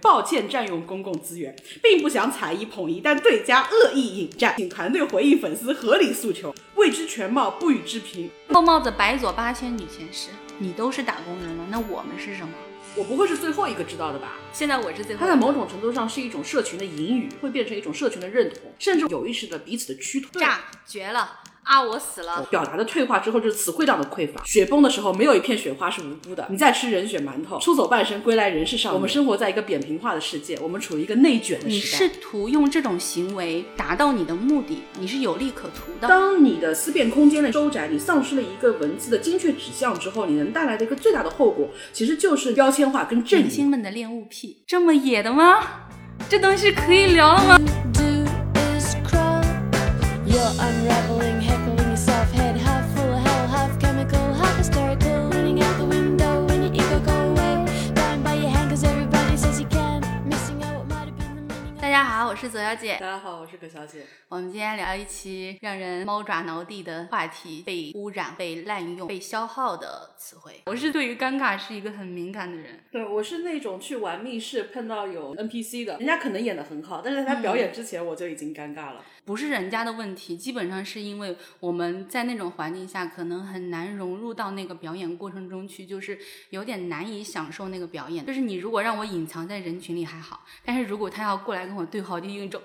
抱歉占用公共资源，并不想踩一捧一，但对家恶意引战，请团队回应粉丝合理诉求，未知全貌，不予置评。扣帽子白左八千女前十，你都是打工人了，那我们是什么？我不会是最后一个知道的吧？现在我是最后它在某种程度上是一种社群的隐语，会变成一种社群的认同，甚至有意识的彼此的趋同。炸绝了啊！我死了。表达的退化之后就是词汇量的匮乏。雪崩的时候，没有一片雪花是无辜的。你在吃人血馒头，出走半生，归来仍是少年。我们生活在一个扁平化的世界，我们处于一个内卷的时代。试图用这种行为达到你的目的，你是有利可图的。当你的思辨空间的收窄，你丧失了一个文字的精确指向之后，你能带来的一个最大的后果，其实就是标签化跟阵营。明星们的恋物癖这么野的吗？这东西可以聊了吗？大家好，我是左小姐大。家好，我是葛小姐。我们今天聊一期让人猫爪挠地的话题：被污染、被滥用、被消耗的词汇。我是对于尴尬是一个很敏感的人。对，我是那种去玩密室碰到有 NPC 的，人家可能演的很好，但是在他表演之前我就已经尴尬了。不是人家的问题，基本上是因为我们在那种环境下，可能很难融入到那个表演过程中去，就是有点难以享受那个表演。就是你如果让我隐藏在人群里还好，但是如果他要过来跟我对话，就有一种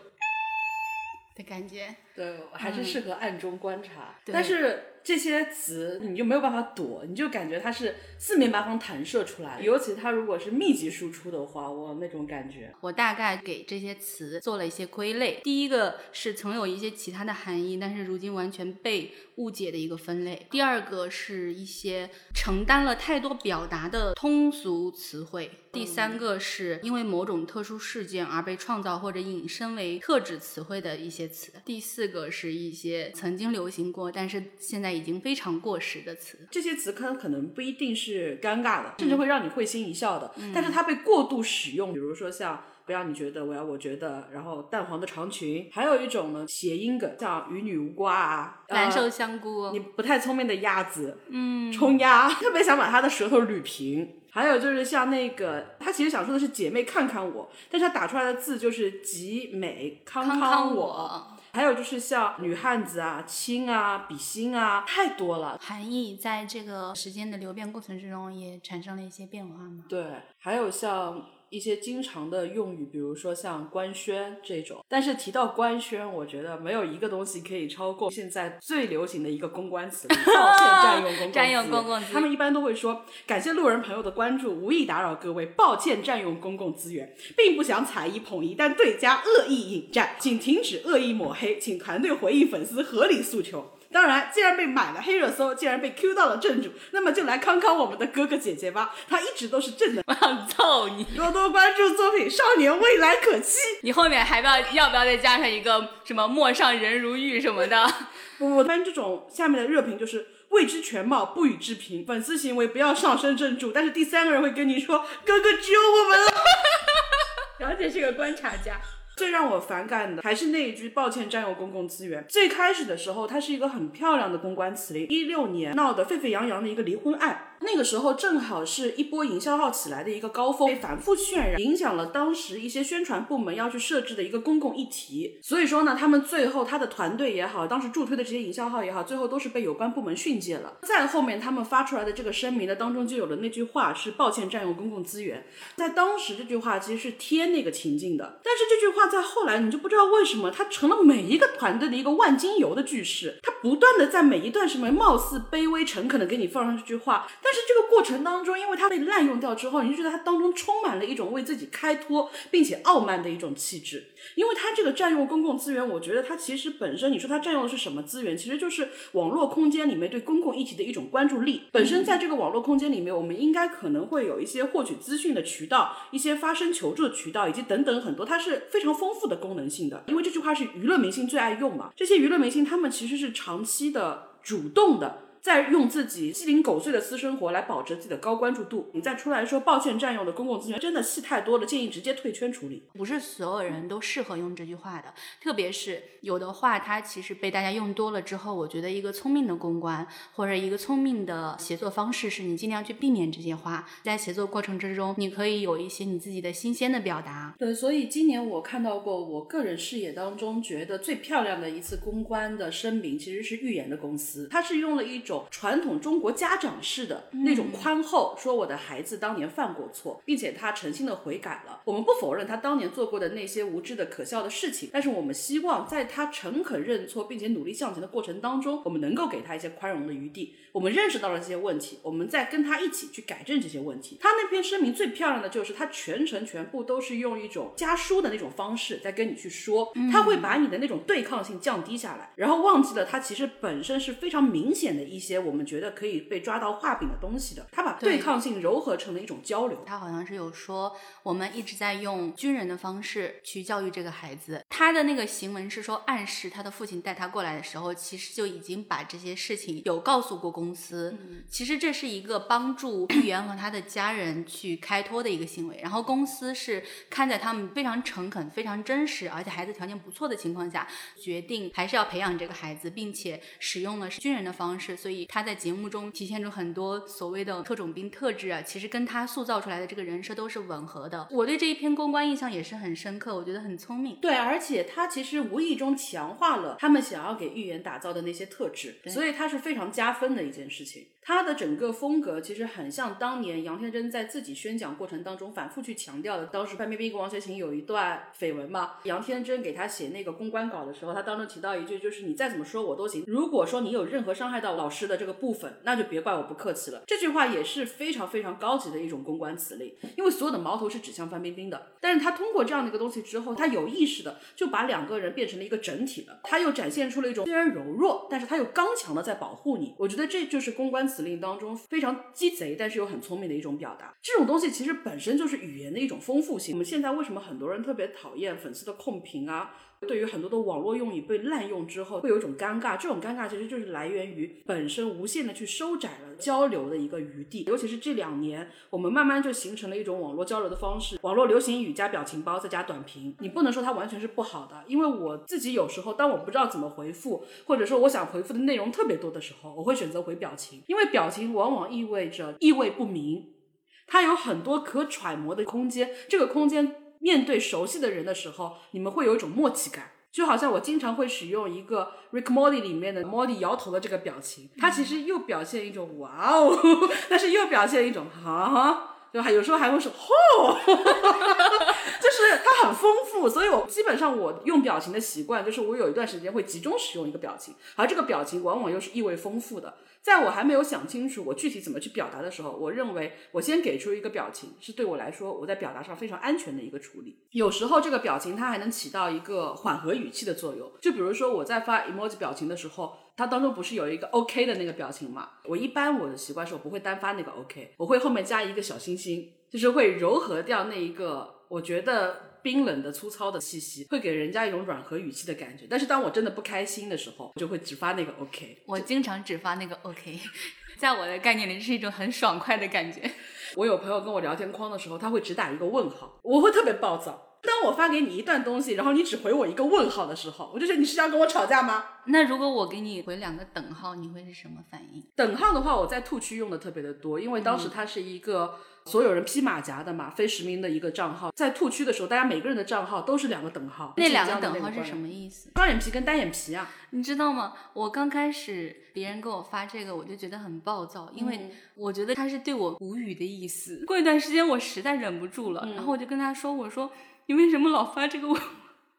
的感觉。对，还是适合暗中观察。对但是这些词你就没有办法躲，你就感觉它是四面八方弹射出来的。尤其它如果是密集输出的话，我那种感觉。我大概给这些词做了一些归类。第一个是曾有一些其他的含义，但是如今完全被误解的一个分类。第二个是一些承担了太多表达的通俗词汇。第三个是因为某种特殊事件而被创造或者引申为特指词汇的一些词。第四个是一些曾经流行过，但是现在已经非常过时的词。这些词可能可能不一定是尴尬的，甚至会让你会心一笑的，但是它被过度使用，比如说像。不要你觉得，我要我觉得，然后淡黄的长裙，还有一种呢谐音梗，像与女无瓜啊，难瘦呃香菇，你不太聪明的鸭子，嗯，冲鸭，特别想把他的舌头捋平。还有就是像那个，他其实想说的是姐妹看看我，但是他打出来的字就是集美康康。我。还有就是像女汉子啊、亲啊、比心啊，太多了。含义在这个时间的流变过程之中也产生了一些变化吗？对，还有像一些经常的用语，比如说像官宣这种。但是提到官宣，我觉得没有一个东西可以超过现在最流行的一个公关词，抱歉占用公共占用公共资源他们一般都会说感谢路人朋友的关注，无意打扰各位，抱歉占用公共资源，并不想踩一捧一，但对家恶意引战，请停止恶意抹黑，请团队回应粉丝合理诉求。当然，既然被买了黑热搜，既然被 Q 到了正主，那么就来康康我们的哥哥姐姐吧，他一直都是正能量。我想揍你！多多关注作品《少年未来可期》。你后面还要要不要再加上一个什么“陌上人如玉”什么的？不不，但这种下面的热评就是未知全貌，不予置评。粉丝行为不要上升正主，但是第三个人会跟你说：“哥哥只有我们了。”小姐是个观察家。最让我反感的还是那一句“抱歉占用公共资源”。最开始的时候，它是一个很漂亮的公关词令。一六年闹得沸沸扬扬的一个离婚案，那个时候正好是一波营销号起来的一个高峰，被反复渲染，影响了当时一些宣传部门要去设置的一个公共议题。所以说呢，他们最后他的团队也好，当时助推的这些营销号也好，最后都是被有关部门训诫了。再后面他们发出来的这个声明呢，当中就有了那句话是“抱歉占用公共资源”。在当时这句话其实是贴那个情境的，但是这句话在后来你就不知道为什么它成了每一个团队的一个万金油的句式，它不断的在每一段什么貌似卑微诚恳的给你放上这句话，但是这个过程当中，因为它被滥用掉之后，你就觉得它当中充满了一种为自己开脱并且傲慢的一种气质。因为它这个占用公共资源，我觉得它其实本身，你说它占用的是什么资源？其实就是网络空间里面对公共议题的一种关注力。本身在这个网络空间里面，我们应该可能会有一些获取资讯的渠道，一些发声求助的渠道，以及等等很多，它是非常丰富的功能性的。因为这句话是娱乐明星最爱用嘛，这些娱乐明星他们其实是长期的主动的。再用自己鸡零狗碎的私生活来保持自己的高关注度，你再出来说抱歉占用的公共资源，真的戏太多了，建议直接退圈处理。不是所有人都适合用这句话的，特别是有的话，它其实被大家用多了之后，我觉得一个聪明的公关或者一个聪明的协作方式，是你尽量去避免这些话，在协作过程之中，你可以有一些你自己的新鲜的表达。对，所以今年我看到过我个人视野当中觉得最漂亮的一次公关的声明，其实是预言的公司，它是用了一种传统中国家长式的那种宽厚，说我的孩子当年犯过错，并且他诚心的悔改了。我们不否认他当年做过的那些无知的可笑的事情，但是我们希望在他诚恳认错并且努力向前的过程当中，我们能够给他一些宽容的余地。我们认识到了这些问题，我们再跟他一起去改正这些问题。他那篇声明最漂亮的就是他全程全部都是用一种家书的那种方式在跟你去说，他会把你的那种对抗性降低下来，然后忘记了他其实本身是非常明显的一些我们觉得可以被抓到画柄的东西的，他把对对抗性柔合成了一种交流。他好像是有说，我们一直在用军人的方式去教育这个孩子。他的那个行文是说，暗示他的父亲带他过来的时候，其实就已经把这些事情有告诉过公司。其实这是一个帮助玉言和他的家人去开脱的一个行为。然后公司是看在他们非常诚恳、非常真实，而且孩子条件不错的情况下，决定还是要培养这个孩子，并且使用了军人的方式。所以他在节目中体现出很多所谓的特种兵特质啊，其实跟他塑造出来的这个人设都是吻合的。我对这一篇公关印象也是很深刻，我觉得很聪明。对，而且他其实无意中强化了他们想要给预言打造的那些特质，所以他是非常加分的一件事情。他的整个风格其实很像当年杨天真在自己宣讲过程当中反复去强调的。当时范冰冰跟王学勤有一段绯闻嘛，杨天真给他写那个公关稿的时候，他当中提到一句，就是你再怎么说我都行，如果说你有任何伤害到老师的这个部分，那就别怪我不客气了。这句话也是非常非常高级的一种公关词令，因为所有的矛头是指向范冰冰的，但是他通过这样的一个东西之后，他有意识的就把两个人变成了一个整体了，他又展现出了一种虽然柔弱，但是他又刚强的在保护你。我觉得这就是公关死令当中非常鸡贼，但是又很聪明的一种表达。这种东西其实本身就是语言的一种丰富性。我们现在为什么很多人特别讨厌粉丝的控评啊？对于很多的网络用语被滥用之后，会有一种尴尬。这种尴尬其实就是来源于本身无限的去收窄了交流的一个余地。尤其是这两年，我们慢慢就形成了一种网络交流的方式，网络流行语加表情包再加短评。你不能说它完全是不好的，因为我自己有时候当我不知道怎么回复，或者说我想回复的内容特别多的时候，我会选择回表情，因为表情往往意味着意味不明。它有很多可揣摩的空间，这个空间面对熟悉的人的时候，你们会有一种默契感。就好像我经常会使用一个 Rick Morty 里面的 Morty 摇头的这个表情，它其实又表现一种哇哦，但是又表现一种哈，就还？有时候还会说吼，是它很丰富，所以我基本上我用表情的习惯就是我有一段时间会集中使用一个表情，而这个表情往往又是意味丰富的。在我还没有想清楚我具体怎么去表达的时候，我认为我先给出一个表情，是对我来说我在表达上非常安全的一个处理。有时候这个表情它还能起到一个缓和语气的作用，就比如说我在发 emoji 表情的时候，它当中不是有一个 OK 的那个表情嘛？我一般我的习惯是我不会单发那个 OK，我会后面加一个小星星，就是会柔和掉那一个我觉得。冰冷的、粗糙的气息，会给人家一种软和语气的感觉。但是当我真的不开心的时候，我就会只发那个 OK。我经常只发那个 OK，在我的概念里是一种很爽快的感觉。我有朋友跟我聊天框的时候，他会只打一个问号，我会特别暴躁。当我发给你一段东西，然后你只回我一个问号的时候，我就觉得你是要跟我吵架吗？那如果我给你回两个等号，你会是什么反应？等号的话，我在兔区用的特别的多，因为当时它是一个所有人披马甲的嘛，非实名的一个账号。在兔区的时候，大家每个人的账号都是两个等号。那两个等号是什么意思？双眼皮跟单眼皮啊？你知道吗？我刚开始别人给我发这个，我就觉得很暴躁，因为我觉得他是对我无语的意思。过一段时间，我实在忍不住了，然后我就跟他说：“我说。”你为什么老发这个无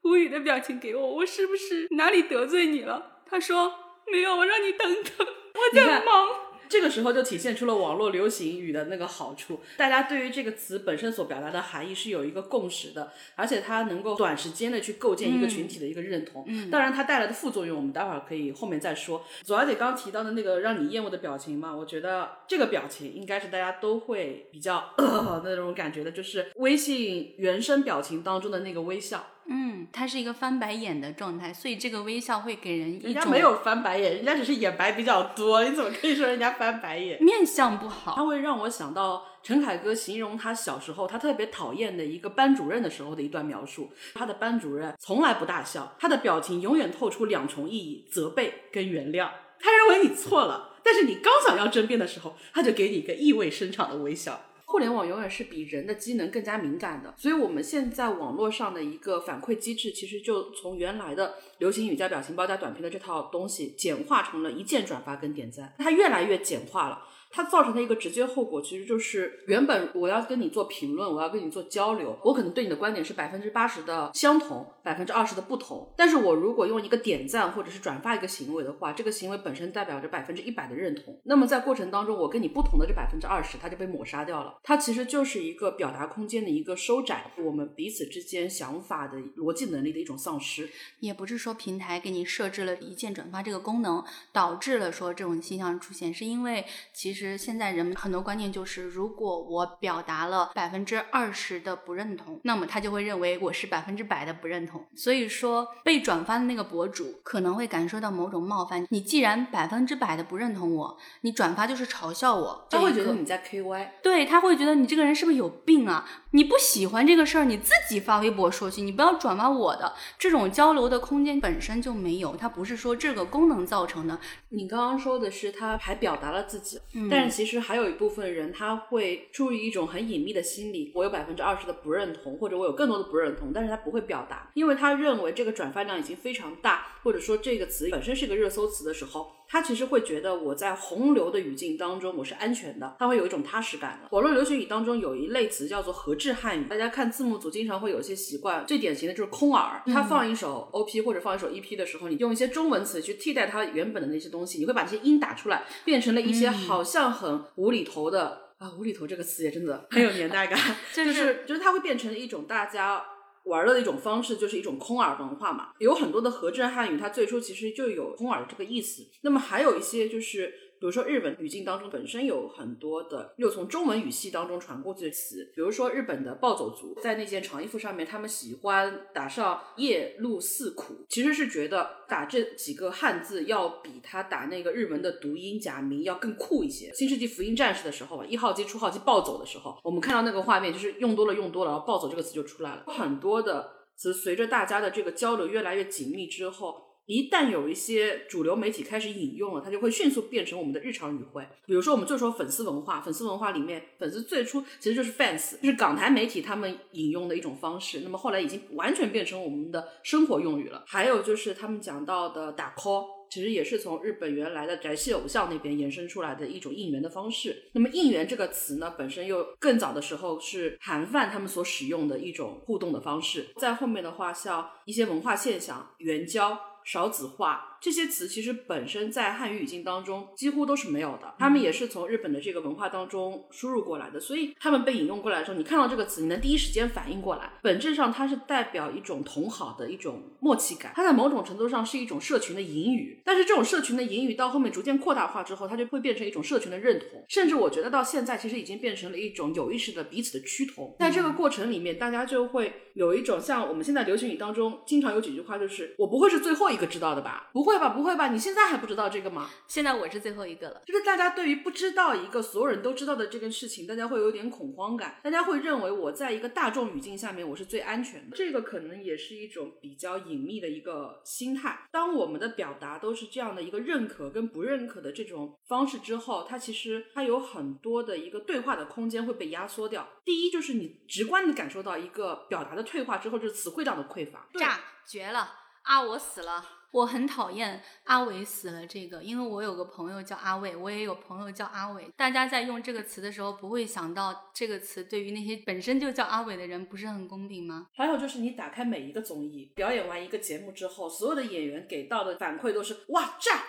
无语的表情给我？我是不是哪里得罪你了？他说没有，我让你等等，我在忙。这个时候就体现出了网络流行语的那个好处，大家对于这个词本身所表达的含义是有一个共识的，而且它能够短时间的去构建一个群体的一个认同。嗯，当然它带来的副作用，我们待会儿可以后面再说。左小姐刚提到的那个让你厌恶的表情嘛，我觉得这个表情应该是大家都会比较呃 那种感觉的，就是微信原生表情当中的那个微笑。嗯。嗯，它是一个翻白眼的状态，所以这个微笑会给人一种人家没有翻白眼，人家只是眼白比较多，你怎么可以说人家翻白眼？面相不好。他会让我想到陈凯歌形容他小时候他特别讨厌的一个班主任的时候的一段描述。他的班主任从来不大笑，他的表情永远透出两重意义：责备跟原谅。他认为你错了，但是你刚想要争辩的时候，他就给你一个意味深长的微笑。互联网永远是比人的机能更加敏感的，所以我们现在网络上的一个反馈机制，其实就从原来的流行语加表情包加短评的这套东西，简化成了一键转发跟点赞，它越来越简化了。它造成的一个直接后果，其实就是原本我要跟你做评论，我要跟你做交流，我可能对你的观点是百分之八十的相同，百分之二十的不同。但是我如果用一个点赞或者是转发一个行为的话，这个行为本身代表着百分之一百的认同。那么在过程当中，我跟你不同的这百分之二十，它就被抹杀掉了。它其实就是一个表达空间的一个收窄，我们彼此之间想法的逻辑能力的一种丧失。也不是说平台给你设置了一键转发这个功能，导致了说这种现象出现，是因为其实现在人们很多观念就是，如果我表达了百分之二十的不认同，那么他就会认为我是百分之百的不认同。所以说，被转发的那个博主可能会感受到某种冒犯。你既然百分之百的不认同我，你转发就是嘲笑我，他会觉得你在 KY。对他会觉得你这个人是不是有病啊？你不喜欢这个事儿，你自己发微博说去，你不要转发我的。这种交流的空间本身就没有，它不是说这个功能造成的。你刚刚说的是他还表达了自己，嗯但是其实还有一部分人他会出于一种很隐秘的心理，我有百分之二十的不认同，或者我有更多的不认同，但是他不会表达，因为他认为这个转发量已经非常大，或者说这个词本身是个热搜词的时候，他其实会觉得我在洪流的语境当中我是安全的，他会有一种踏实感的。网络流行语当中有一类词叫做和制汉语，大家看字幕组经常会有一些习惯，最典型的就是空耳，他放一首 OP 或者放一首 EP 的时候，你用一些中文词去替代它原本的那些东西，你会把这些音打出来，变成了一些好像很无厘头的。啊，无厘头这个词也真的很有年代感，就就是就是它会变成一种大家玩儿的一种方式，就是一种空耳文化嘛。有很多的和制汉语，它最初其实就有空耳这个意思。那么还有一些就是，比如说日本语境当中本身有很多的又从中文语系当中传过去的词，比如说日本的暴走族在那件长衣服上面，他们喜欢打上夜露四苦，其实是觉得打这几个汉字要比他打那个日文的读音假名要更酷一些。新世纪福音战士的时候吧，一号机、初号机暴走的时候，我们看到那个画面就是用多了用多了，然后暴走这个词就出来了。很多的词随着大家的这个交流越来越紧密之后。一旦有一些主流媒体开始引用了，它就会迅速变成我们的日常语汇。比如说，我们就说粉丝文化，粉丝文化里面，粉丝最初其实就是 fans，就是港台媒体他们引用的一种方式。那么后来已经完全变成我们的生活用语了。还有就是他们讲到的打 call，其实也是从日本原来的宅系偶像那边延伸出来的一种应援的方式。那么应援这个词呢，本身又更早的时候是韩范他们所使用的一种互动的方式。在后面的话，像一些文化现象，援交。少子化这些词其实本身在汉语语境当中几乎都是没有的，他们也是从日本的这个文化当中输入过来的，所以他们被引用过来的时候，你看到这个词，你能第一时间反应过来。本质上它是代表一种同好的一种默契感，它在某种程度上是一种社群的隐语，但是这种社群的隐语到后面逐渐扩大化之后，它就会变成一种社群的认同，甚至我觉得到现在其实已经变成了一种有意识的彼此的趋同。在这个过程里面，大家就会有一种像我们现在流行语当中经常有几句话，就是我不会是最后一个知道的吧？不会吧？不会吧？你现在还不知道这个吗？现在我是最后一个了。就是大家对于不知道一个所有人都知道的这个事情，大家会有点恐慌感，大家会认为我在一个大众语境下面我是最安全的，这个可能也是一种比较隐秘的一个心态。当我们的表达都是这样的一个认可跟不认可的这种方式之后，它其实它有很多的一个对话的空间会被压缩掉。第一就是你直观的感受到一个表达的退化之后，就是词汇量的匮乏。对炸绝了啊！我死了。我很讨厌阿伟死了这个，因为我有个朋友叫阿伟，我也有朋友叫阿伟。大家在用这个词的时候，不会想到这个词对于那些本身就叫阿伟的人不是很公平吗？还有就是，你打开每一个综艺，表演完一个节目之后，所有的演员给到的反馈都是哇炸、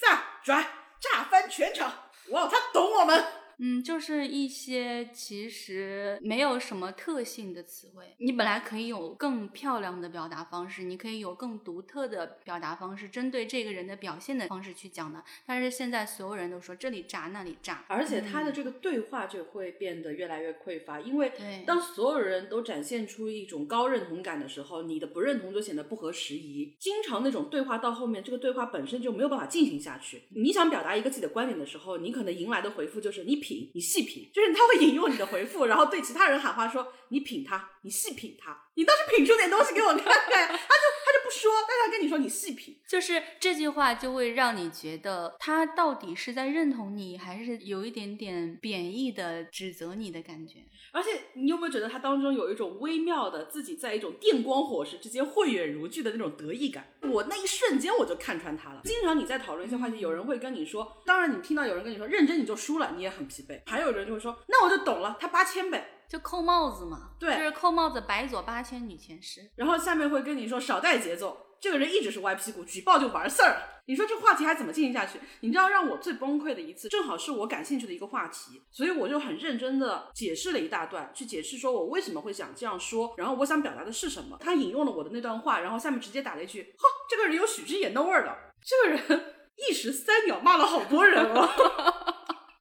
飒、拽、炸翻全场，哇，他懂我们。嗯，就是一些其实没有什么特性的词汇，你本来可以有更漂亮的表达方式，你可以有更独特的表达方式，针对这个人的表现的方式去讲的。但是现在所有人都说这里炸那里炸，而且他的这个对话就会变得越来越匮乏，因为当所有人都展现出一种高认同感的时候，你的不认同就显得不合时宜。经常那种对话到后面，这个对话本身就没有办法进行下去。你想表达一个自己的观点的时候，你可能迎来的回复就是你品，你细品，就是他会引用你的回复，然后对其他人喊话说你品他，你细品他，你倒是品出点东西给我看看。他就他就不说，但他跟你说你细品。就是这句话就会让你觉得他到底是在认同你，还是有一点点贬义的指责你的感觉。而且你有没有觉得他当中有一种微妙的自己在一种电光火石之间慧眼如炬的那种得意感？我那一瞬间我就看穿他了。经常你在讨论一些话题，有人会跟你说，当然你听到有人跟你说认真你就输了，你也很疲惫。还有人就会说，那我就懂了，他八千呗。就扣帽子嘛，对就是扣帽子，白左八千女前十。然后下面会跟你说少带节奏，这个人一直是歪屁股，举报就完事儿。你说这话题还怎么进行下去？你知道让我最崩溃的一次，正好是我感兴趣的一个话题，所以我就很认真的解释了一大段，去解释说我为什么会想这样说，然后我想表达的是什么。他引用了我的那段话，然后下面直接打了一句：“哈，这个人有许知远的味儿了。”这个人 一时三秒骂了好多人哦。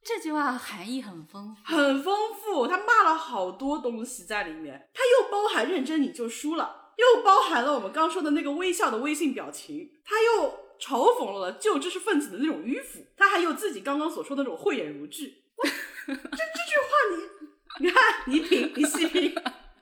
这句话含义很丰富，很丰富，他骂了好多东西在里面，他又包含认真你就输了，又包含了我们刚说的那个微笑的微信表情，他又嘲讽了旧知识分子的那种迂腐，他还有自己刚刚所说的那种慧眼如炬。这这句话你你看你品你细品，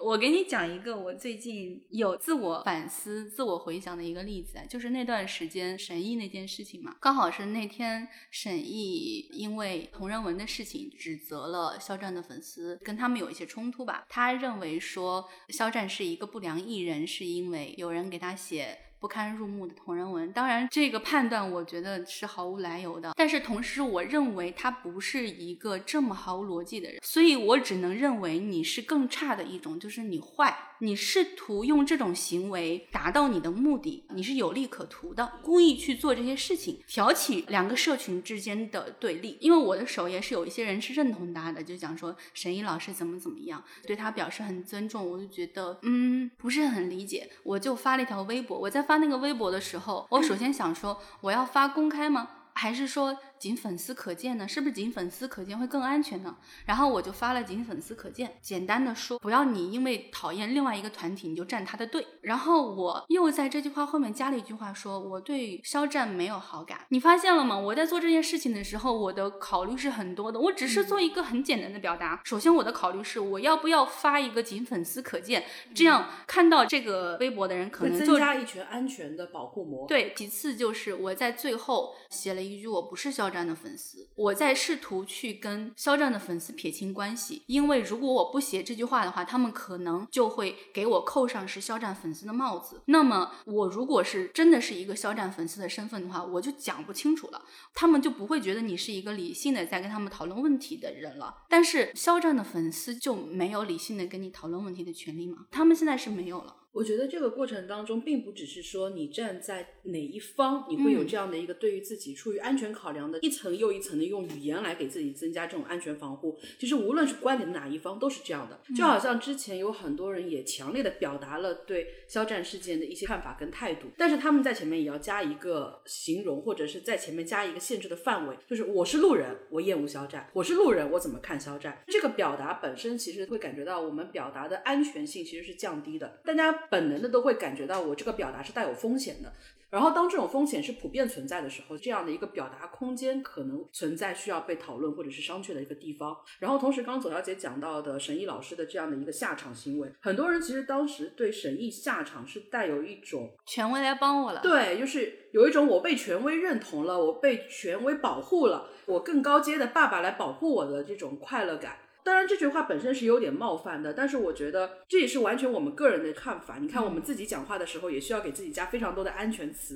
我给你讲一个我最近有自我反思、自我回想的一个例子，就是那段时间沈译那件事情嘛，刚好是那天沈译因为同人文的事情指责了肖战的粉丝，跟他们有一些冲突吧。他认为说肖战是一个不良艺人，是因为有人给他写。不堪入目的同人文，当然这个判断我觉得是毫无来由的。但是同时，我认为他不是一个这么毫无逻辑的人，所以我只能认为你是更差的一种，就是你坏，你试图用这种行为达到你的目的，你是有利可图的，故意去做这些事情，挑起两个社群之间的对立。因为我的首页是有一些人是认同他的，就讲说沈一老师怎么怎么样，对他表示很尊重，我就觉得嗯不是很理解，我就发了一条微博，我在发那个微博的时候，我首先想说我要发公开吗？还是说仅粉丝可见呢？是不是仅粉丝可见会更安全呢？然后我就发了仅粉丝可见，简单的说，不要你因为讨厌另外一个团体你就站他的队。然后我又在这句话后面加了一句话说，我对肖战没有好感。你发现了吗？我在做这件事情的时候，我的考虑是很多的。我只是做一个很简单的表达。首先，我的考虑是我要不要发一个仅粉丝可见，这样看到这个微博的人可能就增加一圈安全的保护膜。对，其次就是我在最后写了一句，我不是肖战的粉丝，我在试图去跟肖战的粉丝撇清关系，因为如果我不写这句话的话，他们可能就会给我扣上是肖战粉丝的帽子。那么我如果是真的是一个肖战粉丝的身份的话，我就讲不清楚了，他们就不会觉得你是一个理性的在跟他们讨论问题的人了。但是肖战的粉丝就没有理性的跟你讨论问题的权利吗？他们现在是没有了。我觉得这个过程当中，并不只是说你站在哪一方，你会有嗯这样的一个对于自己出于安全考量的一层又一层的用语言来给自己增加这种安全防护。其实无论是观点的哪一方都是这样的，就好像之前有很多人也强烈的表达了对肖战事件的一些看法跟态度，但是他们在前面也要加一个形容，或者是在前面加一个限制的范围，就是我是路人，我厌恶肖战；我是路人，我怎么看肖战？这个表达本身其实会感觉到我们表达的安全性其实是降低的，大家本能的都会感觉到我这个表达是带有风险的。然后，当这种风险是普遍存在的时候，这样的一个表达空间可能存在需要被讨论或者是商榷的一个地方。然后，同时，刚刚左小姐讲到的沈毅老师的这样的一个下场行为，很多人其实当时对沈毅下场是带有一种权威来帮我了，对，就是有一种我被权威认同了，我被权威保护了，我更高阶的爸爸来保护我的这种快乐感。当然，这句话本身是有点冒犯的，但是我觉得这也是完全我们个人的看法。你看，我们自己讲话的时候，也需要给自己加非常多的安全词。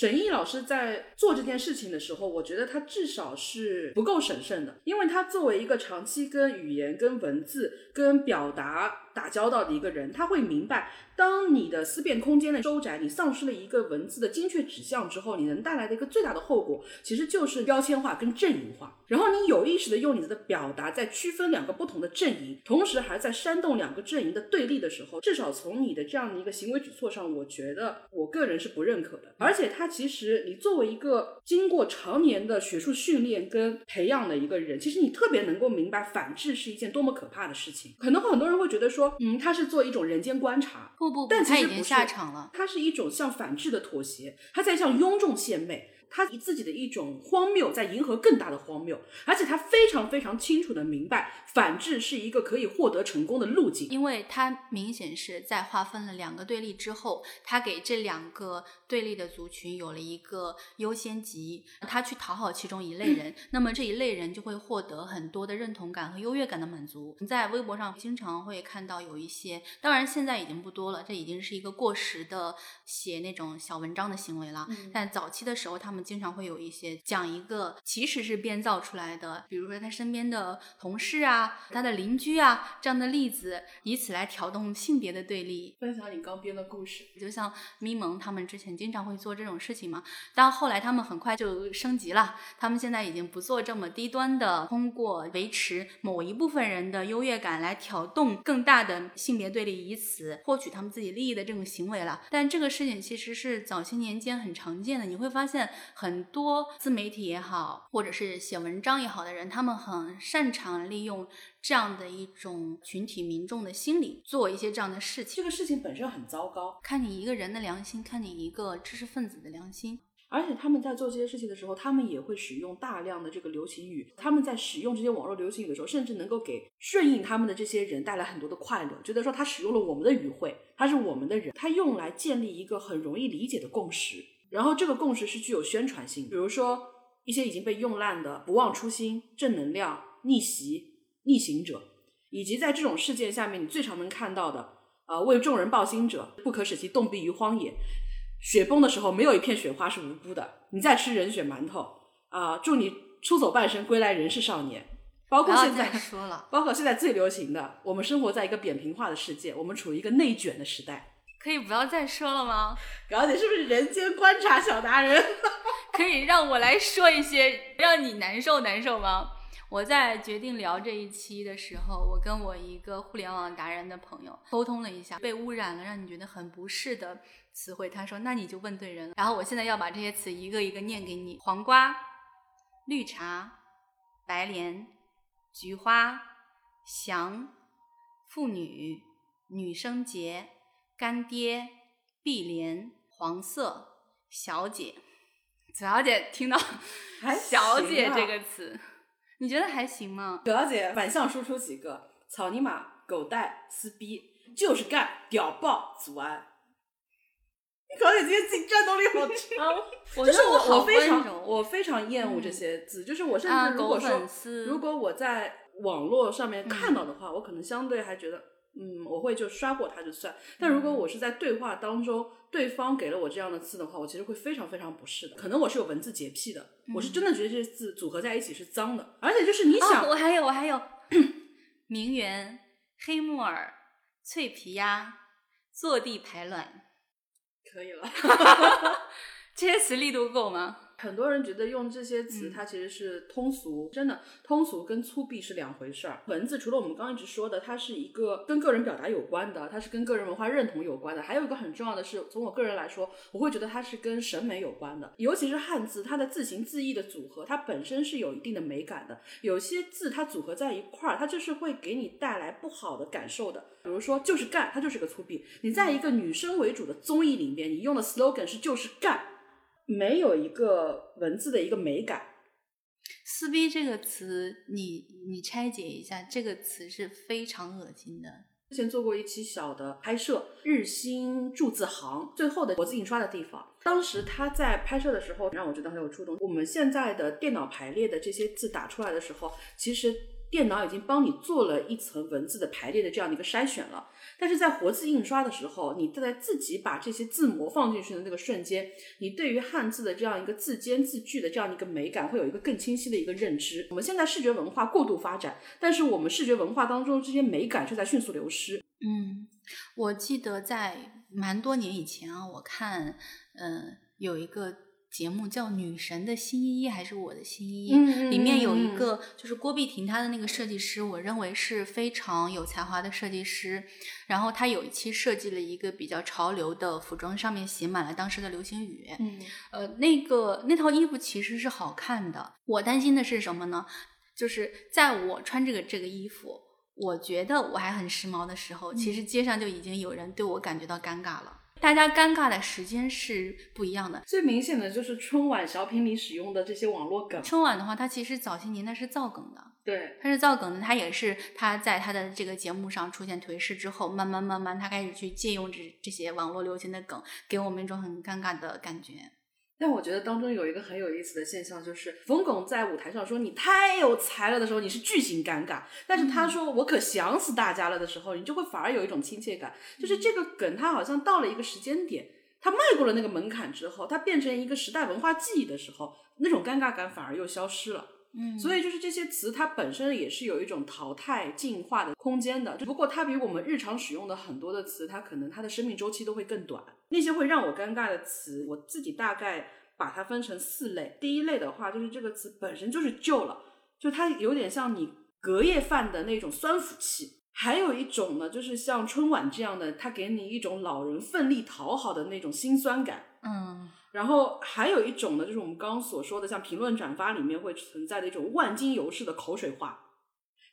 沈毅老师在做这件事情的时候，我觉得他至少是不够审慎的，因为他作为一个长期跟语言、跟文字、跟表达打交道的一个人，他会明白，当你的思辨空间的收窄，你丧失了一个文字的精确指向之后，你能带来的一个最大的后果，其实就是标签化跟阵营化。然后你有意识的用你的表达在区分两个不同的阵营，同时还在煽动两个阵营的对立的时候，至少从你的这样的一个行为举措上，我觉得我个人是不认可的。而且他其实你作为一个经过常年的学术训练跟培养的一个人，其实你特别能够明白反制是一件多么可怕的事情。可能很多人会觉得说，嗯，他是做一种人间观察，不不不，但其他已经实不是下场了。它是一种向反制的妥协，他在向庸众献媚，他以自己的一种荒谬在迎合更大的荒谬，而且他非常非常清楚的明白，反制是一个可以获得成功的路径。因为他明显是在划分了两个对立之后，他给这两个对立的族群有了一个优先级，他去讨好其中一类人，那么这一类人就会获得很多的认同感和优越感的满足。你在微博上经常会看到有一些，当然现在已经不多了，这已经是一个过时的写那种小文章的行为了。但早期的时候，他们经常会有一些讲一个其实是编造出来的，比如说他身边的同事啊、他的邻居啊这样的例子，以此来挑动性别的对立。分享你刚编的故事，就像咪蒙他们之前经常会做这种事情嘛，但后来他们很快就升级了，他们现在已经不做这么低端的，通过维持某一部分人的优越感来挑动更大的性别对立，以此获取他们自己利益的这种行为了。但这个事情其实是早些年间很常见的，你会发现很多自媒体也好，或者是写文章也好的人，他们很擅长利用这样的一种群体民众的心理，做一些这样的事情。这个事情本身很糟糕，看你一个人的良心，看你一个知识分子的良心。而且他们在做这些事情的时候，他们也会使用大量的这个流行语。他们在使用这些网络流行语的时候，甚至能够给顺应他们的这些人带来很多的快乐，觉得说他使用了我们的语汇，他是我们的人，他用来建立一个很容易理解的共识。然后这个共识是具有宣传性，比如说一些已经被用烂的不忘初心、正能量、逆袭、逆行者，以及在这种事件下面你最常能看到的，呃，为众人抱薪者，不可使其冻毙于荒野。雪崩的时候，没有一片雪花是无辜的。你在吃人血馒头啊、祝你出走半生，归来仍是少年。包括现在，说了，包括现在最流行的，我们生活在一个扁平化的世界，我们处于一个内卷的时代。可以不要再说了吗？表姐是不是人间观察小达人？可以让我来说一些让你难受难受吗？我在决定聊这一期的时候，我跟我一个互联网达人的朋友沟通了一下，被污染了让你觉得很不适的词汇，他说那你就问对人了。然后我现在要把这些词一个一个念给你：黄瓜、绿茶、白莲、菊花、翔、妇女、女生节、干爹、碧莲、黄色、小姐。左小姐听到还“小姐”这个词，你觉得还行吗？小姐反向输出几个：草泥马、狗带、撕逼，就是干，屌爆，祖安。小姐今天自己战斗力好强。我就是我好我非常我非常厌恶这嗯些字，就是我甚啊，至如果说如果我在网络上面嗯看到的话，我可能相对还觉得，嗯，我会就刷过它就算。但如果嗯我是在对话当中，对方给了我这样的字的话，我其实会非常非常不适的。可能我是有文字洁癖的，我是真的觉得这些字组合在一起是脏的，而且就是你想，哦，我还有我还有 名媛、黑木耳、脆皮鸭、坐地排卵，可以了。这些词力度够吗？很多人觉得用这些词，嗯它其实是通俗，真的通俗跟粗鄙是两回事儿。文字除了我们刚刚一直说的，它是一个跟个人表达有关的，它是跟个人文化认同有关的，还有一个很重要的是，从我个人来说，我会觉得它是跟审美有关的。尤其是汉字，它的字形字义的组合，它本身是有一定的美感的。有些字它组合在一块儿，它就是会给你带来不好的感受的。比如说，就是干，它就是个粗鄙。你在一个女生为主的综艺里面，你用的 slogan 是就是干。没有一个文字的一个美感。撕逼这个词，你你拆解一下，这个词是非常恶心的。之前做过一期小的拍摄，日新注字行最后的国字印刷的地方。当时他在拍摄的时候，让我觉得很有触动。我们现在的电脑排列的这些字打出来的时候，其实电脑已经帮你做了一层文字的排列的这样的一个筛选了。但是在活字印刷的时候，你在自己把这些字模放进去的那个瞬间，你对于汉字的这样一个字间字句的这样一个美感，会有一个更清晰的一个认知。我们现在视觉文化过度发展，但是我们视觉文化当中这些美感却在迅速流失。嗯，我记得在蛮多年以前啊，我看，嗯、有一个节目叫《女神的新衣衣》还是我的新衣里面有一个就是郭碧婷她的那个设计师，我认为是非常有才华的设计师。然后她有一期设计了一个比较潮流的服装，上面写满了当时的流行语。嗯呃，那个那套衣服其实是好看的。我担心的是什么呢？就是在我穿这个这个衣服，我觉得我还很时髦的时候，其实街上就已经有人对我感觉到尴尬了。大家尴尬的时间是不一样的。最明显的就是春晚小品里使用的这些网络梗。春晚的话，它其实早些年它是造梗的，对，它是造梗的，它也是它在它的这个节目上出现颓势之后，慢慢慢慢它开始去借用这这些网络流行的梗，给我们一种很尴尬的感觉。但我觉得当中有一个很有意思的现象，就是冯巩在舞台上说你太有才了的时候，你是巨型尴尬；但是他说我可想死大家了的时候，你就会反而有一种亲切感。就是这个梗，它好像到了一个时间点，它迈过了那个门槛之后，它变成一个时代文化记忆的时候，那种尴尬感反而又消失了。嗯，所以就是这些词，它本身也是有一种淘汰、进化的空间的。只不过它比我们日常使用的很多的词，它可能它的生命周期都会更短。那些会让我尴尬的词，我自己大概把它分成四类。第一类的话，就是这个词本身就是旧了，就它有点像你隔夜饭的那种酸腐气。还有一种呢，就是像春晚这样的，它给你一种老人奋力讨好的那种辛酸感。嗯然后还有一种呢，就是我们刚刚所说的，像评论转发里面会存在的一种万金油式的口水话。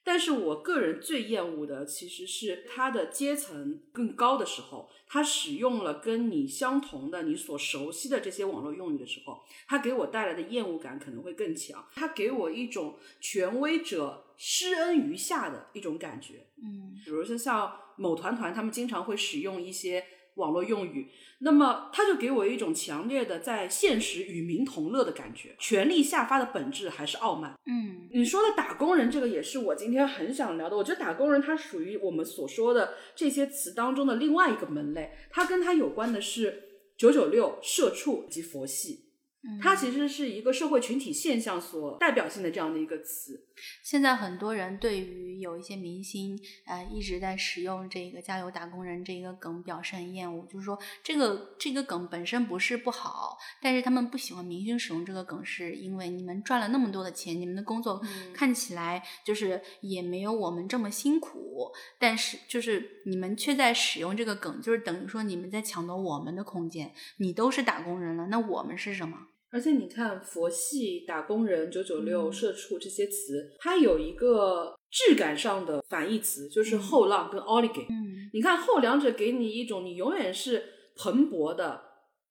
但是我个人最厌恶的其实是它的阶层更高的时候，它使用了跟你相同的、你所熟悉的这些网络用语的时候，它给我带来的厌恶感可能会更强。它给我一种权威者施恩于下的一种感觉。嗯比如说像某团团，他们经常会使用一些网络用语，那么它就给我一种强烈的在现实与民同乐的感觉。权力下发的本质还是傲慢。嗯你说的打工人，这个也是我今天很想聊的。我觉得打工人它属于我们所说的这些词当中的另外一个门类，它跟它有关的是九九六、社畜以及佛系。嗯，它其实是一个社会群体现象所代表性的这样的一个词。现在很多人对于有一些明星，呃，一直在使用这个“加油打工人”这个梗表示很厌恶，就是说这个这个梗本身不是不好，但是他们不喜欢明星使用这个梗，是因为你们赚了那么多的钱，你们的工作嗯看起来就是也没有我们这么辛苦，但是就是你们却在使用这个梗，就是等于说你们在抢夺我们的空间，你都是打工人了，那我们是什么？而且你看，佛系、打工人、九九六、嗯。社畜这些词，它有一个质感上的反义词，就是后浪跟 oligay。嗯。你看后两者给你一种你永远是蓬勃的，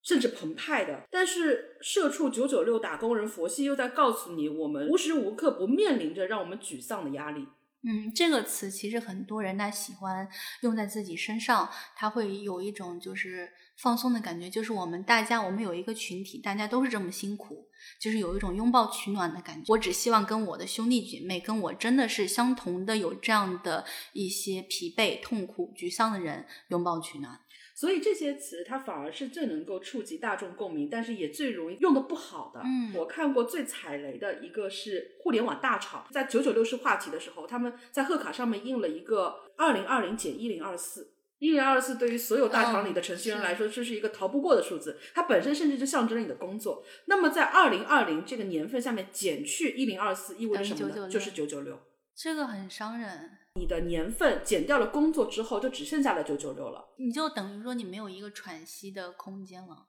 甚至澎湃的，但是社畜、九九六、打工人、佛系又在告诉你，我们无时无刻不面临着让我们沮丧的压力。嗯，这个词其实很多人他喜欢用在自己身上，他会有一种就是放松的感觉，就是我们大家我们有一个群体，大家都是这么辛苦，就是有一种拥抱取暖的感觉。我只希望跟我的兄弟姐妹，跟我真的是相同的有这样的一些疲惫、痛苦、沮丧的人拥抱取暖。所以这些词它反而是最能够触及大众共鸣，但是也最容易用的不好的。嗯我看过最踩雷的一个是互联网大厂，在九九六是话题的时候，他们在贺卡上面印了一个二零二零减一零二四。一零二四对于所有大厂里的程序员来说，这是一个逃不过的数字，它本身甚至就象征了你的工作。那么在二零二零这个年份下面减去一零二四，意味着什么呢？就是九九六。这个很伤人，你的年份减掉了工作之后，就只剩下了九九六了。你就等于说你没有一个喘息的空间了。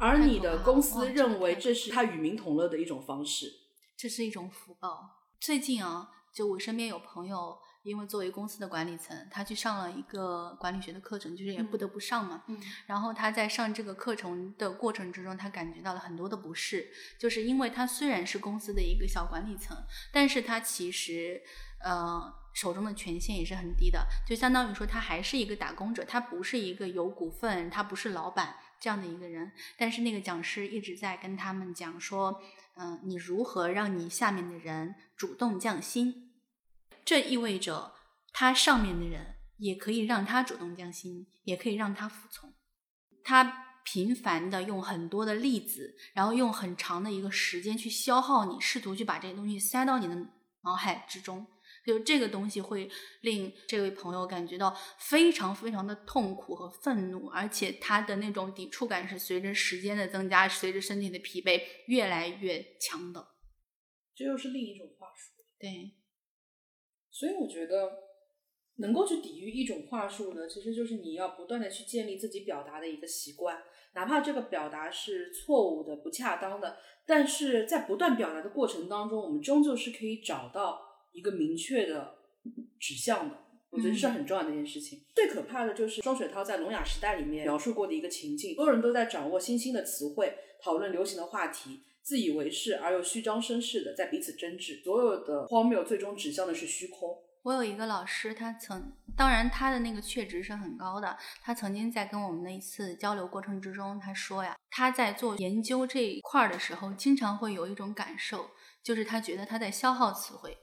而你的公司认为这是他与民同乐的一种方式。这是一种福报。最近啊，就我身边有朋友，因为作为公司的管理层，他去上了一个管理学的课程，就是也不得不上嘛。嗯然后他在上这个课程的过程之中，他感觉到了很多的不适，就是因为他虽然是公司的一个小管理层，但是他其实呃手中的权限也是很低的，就相当于说他还是一个打工者，他不是一个有股份，他不是老板这样的一个人。但是那个讲师一直在跟他们讲说，嗯、你如何让你下面的人主动降薪？这意味着他上面的人也可以让他主动降薪，也可以让他服从。他频繁的用很多的例子，然后用很长的一个时间去消耗你，试图去把这些东西塞到你的脑海之中，就这个东西会令这位朋友感觉到非常非常的痛苦和愤怒，而且他的那种抵触感是随着时间的增加，随着身体的疲惫越来越强的。这又是另一种话术。对，所以我觉得，能够去抵御一种话术呢，其实就是你要不断的去建立自己表达的一个习惯，哪怕这个表达是错误的、不恰当的，但是在不断表达的过程当中，我们终究是可以找到一个明确的指向的。我觉得这是很重要的一件事情。最可怕的就是双雪涛在《聋哑时代》里面描述过的一个情境：所有人都在掌握新兴的词汇，讨论流行的话题，自以为是而又虚张声势的在彼此争执，所有的荒谬最终指向的是虚空。我有一个老师，他曾，当然他的那个确值是很高的。他曾经在跟我们的一次交流过程之中，他说呀，他在做研究这一块儿的时候，经常会有一种感受，就是他觉得他在消耗词汇，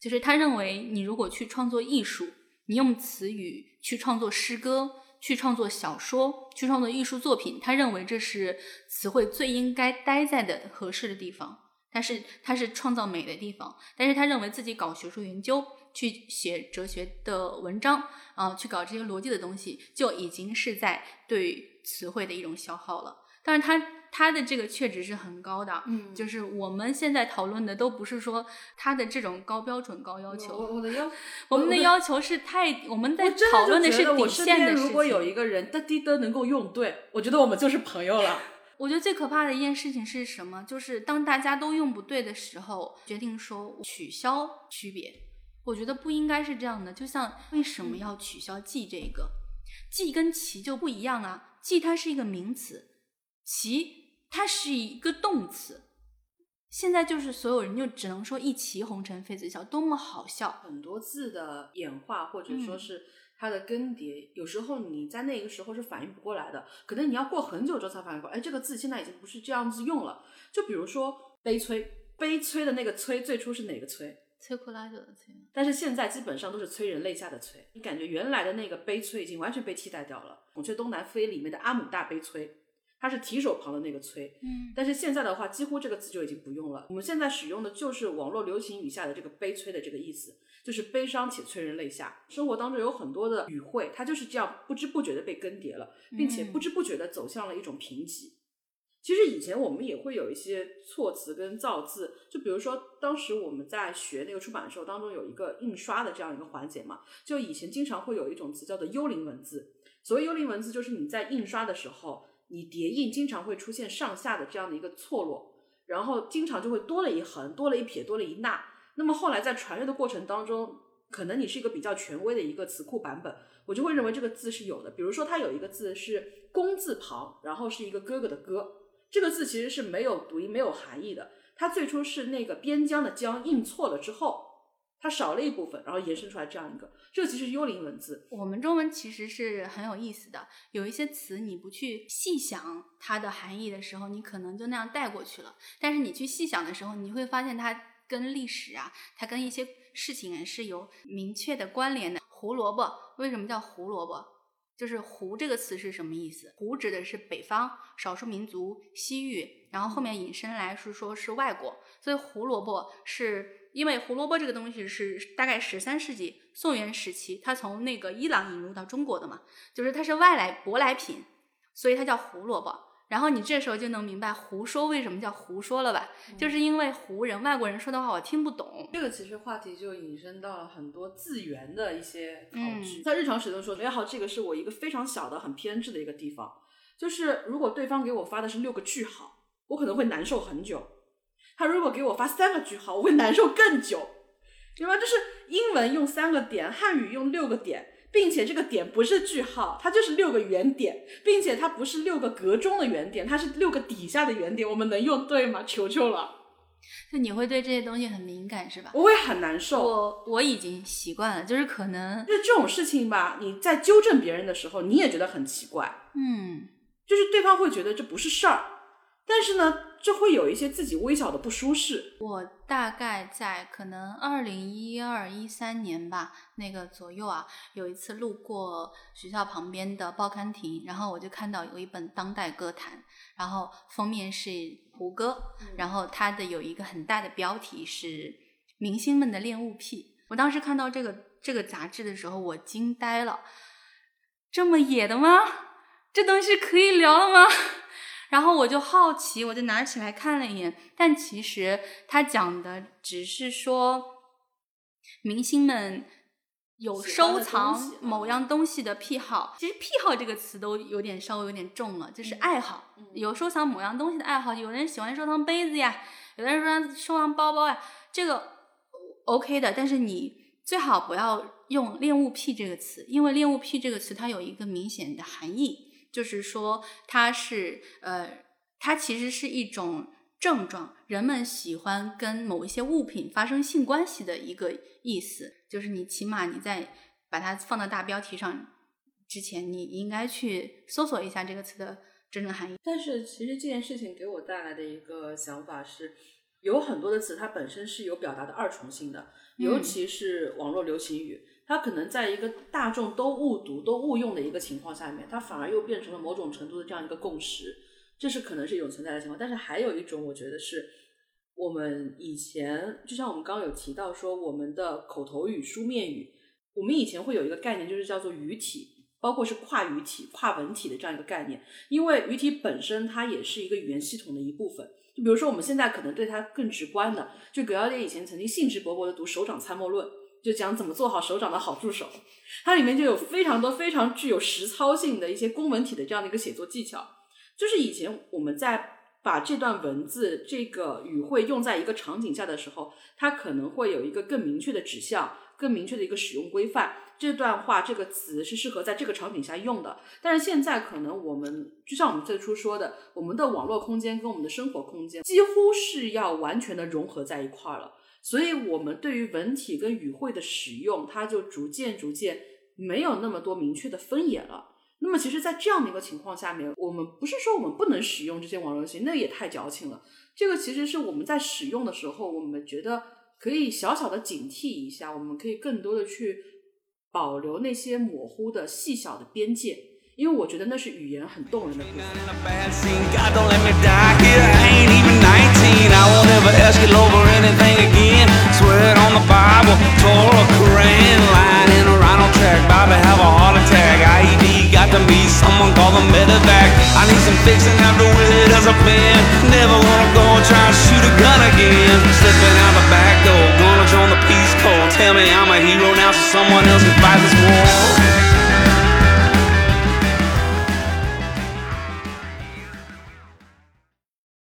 就是他认为你如果去创作艺术，你用词语去创作诗歌，去创作小说，去创作艺术作品，他认为这是词汇最应该待在的合适的地方。但是他是创造美的地方，但是他认为自己搞学术研究，去写哲学的文章，啊、去搞这些逻辑的东西，就已经是在对词汇的一种消耗了。但是他他的这个确值是很高的，嗯就是我们现在讨论的都不是说他的这种高标准、高要求，我我的要，我们的要求是太，我们在讨论的是底线的如果有一个人的滴的能够用对，我觉得我们就是朋友了。我觉得最可怕的一件事情是什么？就是当大家都用不对的时候，决定说取消区别。我觉得不应该是这样的。就像为什么要取消“记”这个？“记”跟“其”就不一样啊，“记”它是一个名词，“其”它是一个动词。现在就是所有人就只能说一骑红尘妃子笑，多么好笑！很多字的演化，或者说嗯是它的更迭，有时候你在那个时候是反应不过来的，可能你要过很久之后才反应过来，哎，这个字现在已经不是这样子用了。就比如说悲催，悲催的那个催最初是哪个催？摧枯拉朽的摧，但是现在基本上都是催人泪下的催，你感觉原来的那个悲催已经完全被替代掉了。《孔雀东南飞》里面的阿姆大悲催，它是提手旁的那个催，嗯但是现在的话，几乎这个词就已经不用了。我们现在使用的就是网络流行语下的这个悲催的这个意思，就是悲伤且催人泪下。生活当中有很多的语汇，它就是这样不知不觉的被更迭了，并且不知不觉的走向了一种贫瘠。其实以前我们也会有一些措辞跟造字，就比如说当时我们在学那个出版的时候，当中有一个印刷的这样一个环节嘛，就以前经常会有一种词叫做幽灵文字。所谓幽灵文字，就是你在印刷的时候，你叠印经常会出现上下的这样的一个错落，然后经常就会多了一横、多了一撇、多了一捺。那么后来在传阅的过程当中，可能你是一个比较权威的一个词库版本，我就会认为这个字是有的。比如说，它有一个字是公字旁，然后是一个哥哥的哥，这个字其实是没有读音、没有含义的。它最初是那个边疆的疆印错了之后，它少了一部分，然后延伸出来这样一个，这其实是幽灵文字。我们中文其实是很有意思的，有一些词你不去细想它的含义的时候，你可能就那样带过去了。但是你去细想的时候，你会发现它跟历史啊，它跟一些事情是有明确的关联的。胡萝卜为什么叫胡萝卜？就是“胡”这个词是什么意思？“胡”指的是北方少数民族西域，然后后面引申来是说是外国，所以胡萝卜是因为胡萝卜这个东西是大概十三世纪宋元时期，它从那个伊朗引入到中国的嘛，就是它是外来舶来品，所以它叫胡萝卜。然后你这时候就能明白胡说为什么叫胡说了吧？就是因为胡人外国人说的话我听不懂。这个其实话题就引申到了很多字源的一些考据，嗯在日常使用说，哎好，这个是我一个非常小的、很偏执的一个地方，就是如果对方给我发的是六个句号，我可能会难受很久；他如果给我发三个句号，我会难受更久，明白？就是英文用三个点，汉语用六个点。并且这个点不是句号，它就是六个圆点，并且它不是六个格中的圆点，它是六个底下的圆点。我们能用对吗？求求了，就你会对这些东西很敏感是吧？我会很难受。我我已经习惯了，就是可能就是这种事情吧，你在纠正别人的时候，你也觉得很奇怪，嗯。就是对方会觉得这不是事儿，但是呢，这会有一些自己微小的不舒适。我大概在可能二零一二一三年吧，那个左右啊，有一次路过学校旁边的报刊亭，然后我就看到有一本当代歌坛，然后封面是胡歌，然后它的有一个很大的标题是“明星们的恋物癖”，我当时看到这个这个杂志的时候，我惊呆了，这么野的吗？这东西可以聊了吗？然后我就好奇，我就拿起来看了一眼，但其实他讲的只是说，明星们有收藏某样东西的癖好。其实“癖好”这个词都有点稍微有点重了，就是爱好，有收藏某样东西的爱好。有的人喜欢收藏杯子呀，有的人说收藏包包呀，这个 OK 的，但是你最好不要用“恋物癖”这个词，因为“恋物癖”这个词它有一个明显的含义，就是说它是呃，它其实是一种症状，人们喜欢跟某一些物品发生性关系的一个意思，就是你起码你在把它放到大标题上之前，你应该去搜索一下这个词的真正含义。但是其实这件事情给我带来的一个想法是，有很多的词它本身是有表达的二重性的，尤其是网络流行语，它可能在一个大众都误读、都误用的一个情况下面，它反而又变成了某种程度的这样一个共识，这是可能是一种存在的情况。但是还有一种，我觉得是我们以前，就像我们刚刚有提到说，我们的口头语、书面语，我们以前会有一个概念，就是叫做语体。包括是跨语体、跨文体的这样一个概念，因为语体本身它也是一个语言系统的一部分。就比如说我们现在可能对它更直观的，就葛小姐以前曾经兴致勃勃的读《手掌参谋论》，就讲怎么做好手掌的好助手，它里面就有非常多非常具有实操性的一些公文体的这样的一个写作技巧。就是以前我们在把这段文字、这个语汇用在一个场景下的时候，它可能会有一个更明确的指向、更明确的一个使用规范。这段话这个词是适合在这个场景下用的，但是现在可能我们就像我们最初说的，我们的网络空间跟我们的生活空间几乎是要完全的融合在一块儿了，所以我们对于文体跟语汇的使用，它就逐渐逐渐没有那么多明确的分野了。那么其实，在这样的一个情况下面，我们不是说我们不能使用这些网络游戏，那也太矫情了。这个其实是我们在使用的时候，我们觉得可以小小的警惕一下，我们可以更多的去。保留那些模糊的细小的边界，因为我觉得那是语言很动人的部分。In a bad scene. God don't let me die here. I ain't even 19. I won't ever you over anything again. Swear it on the Bible, Torah, Quran, lying in a rhino track. To have a heart attack. IED got to be someone call the medevac. I need some fixing after with as a fan. Never wanna go and try and shoot a gun again. Slipping out the back door, gonna join the Peace Corps. Tell me I'm a hero now, so someone else can fight this war.